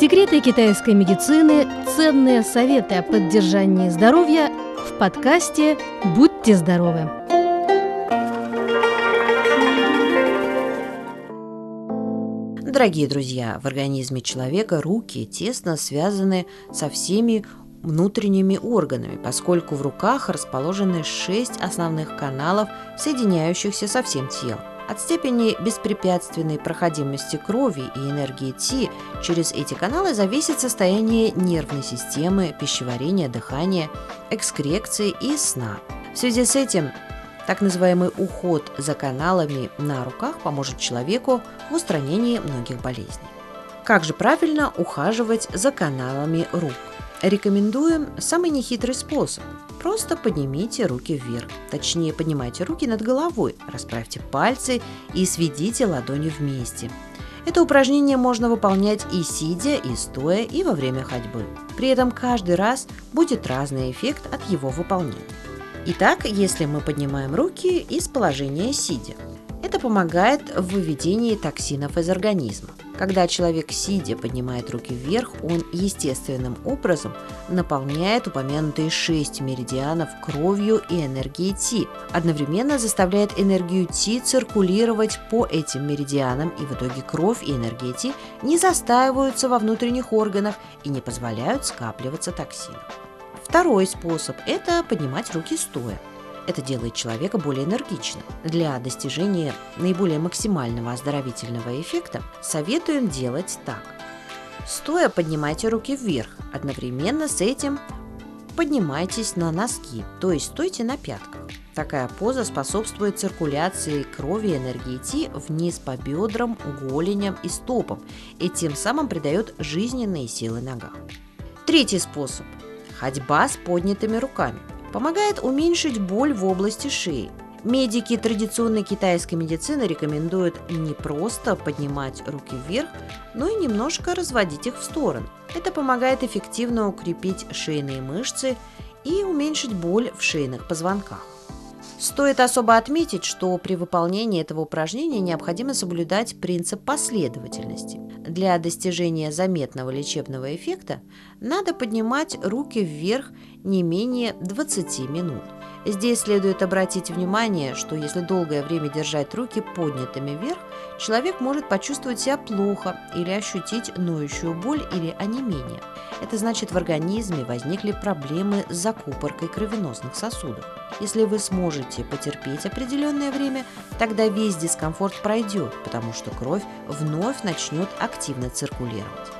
Секреты китайской медицины, ценные советы о поддержании здоровья в подкасте «Будьте здоровы». Дорогие друзья, в организме человека руки тесно связаны со всеми внутренними органами, поскольку в руках расположены шесть основных каналов, соединяющихся со всем телом. От степени беспрепятственной проходимости крови и энергии Ти через эти каналы зависит состояние нервной системы, пищеварения, дыхания, экскрекции и сна. В связи с этим так называемый уход за каналами на руках поможет человеку в устранении многих болезней. Как же правильно ухаживать за каналами рук? Рекомендуем самый нехитрый способ. Просто поднимите руки вверх. Точнее, поднимайте руки над головой, расправьте пальцы и сведите ладони вместе. Это упражнение можно выполнять и сидя, и стоя, и во время ходьбы. При этом каждый раз будет разный эффект от его выполнения. Итак, если мы поднимаем руки из положения сидя, это помогает в выведении токсинов из организма. Когда человек сидя поднимает руки вверх, он естественным образом наполняет упомянутые шесть меридианов кровью и энергией Ти, одновременно заставляет энергию Ти циркулировать по этим меридианам, и в итоге кровь и энергия Ти не застаиваются во внутренних органах и не позволяют скапливаться токсинам. Второй способ – это поднимать руки стоя. Это делает человека более энергичным. Для достижения наиболее максимального оздоровительного эффекта советуем делать так. Стоя поднимайте руки вверх, одновременно с этим поднимайтесь на носки, то есть стойте на пятках. Такая поза способствует циркуляции крови и энергии вниз по бедрам, голеням и стопам и тем самым придает жизненные силы ногам. Третий способ – ходьба с поднятыми руками. Помогает уменьшить боль в области шеи. Медики традиционной китайской медицины рекомендуют не просто поднимать руки вверх, но и немножко разводить их в сторону. Это помогает эффективно укрепить шейные мышцы и уменьшить боль в шейных позвонках. Стоит особо отметить, что при выполнении этого упражнения необходимо соблюдать принцип последовательности. Для достижения заметного лечебного эффекта надо поднимать руки вверх не менее 20 минут. Здесь следует обратить внимание, что если долгое время держать руки поднятыми вверх, человек может почувствовать себя плохо или ощутить ноющую боль или онемение. Это значит, в организме возникли проблемы с закупоркой кровеносных сосудов. Если вы сможете потерпеть определенное время, тогда весь дискомфорт пройдет, потому что кровь вновь начнет активно циркулировать.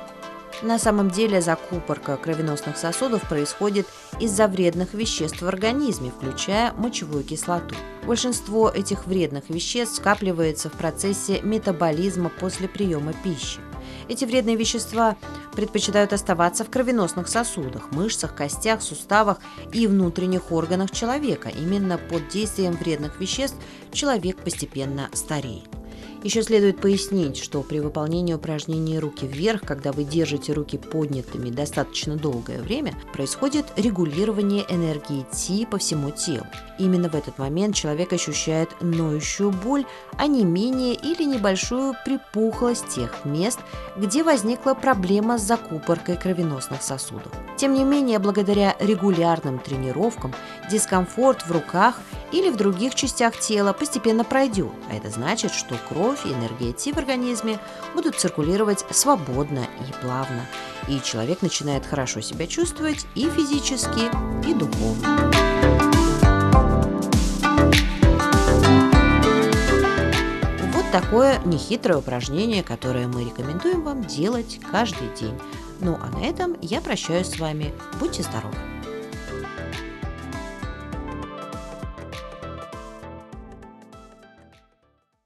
На самом деле закупорка кровеносных сосудов происходит из-за вредных веществ в организме, включая мочевую кислоту. Большинство этих вредных веществ скапливается в процессе метаболизма после приема пищи. Эти вредные вещества предпочитают оставаться в кровеносных сосудах, мышцах, костях, суставах и внутренних органах человека. Именно под действием вредных веществ человек постепенно стареет. Еще следует пояснить, что при выполнении упражнений руки вверх, когда вы держите руки поднятыми достаточно долгое время, происходит регулирование энергии Ти по всему телу. Именно в этот момент человек ощущает ноющую боль, а не менее или небольшую припухлость тех мест, где возникла проблема с закупоркой кровеносных сосудов. Тем не менее, благодаря регулярным тренировкам дискомфорт в руках или в других частях тела постепенно пройдет, а это значит, что кровь и энергия Ти в организме будут циркулировать свободно и плавно, и человек начинает хорошо себя чувствовать и физически, и духовно. Вот такое нехитрое упражнение, которое мы рекомендуем вам делать каждый день. Ну а на этом я прощаюсь с вами. Будьте здоровы!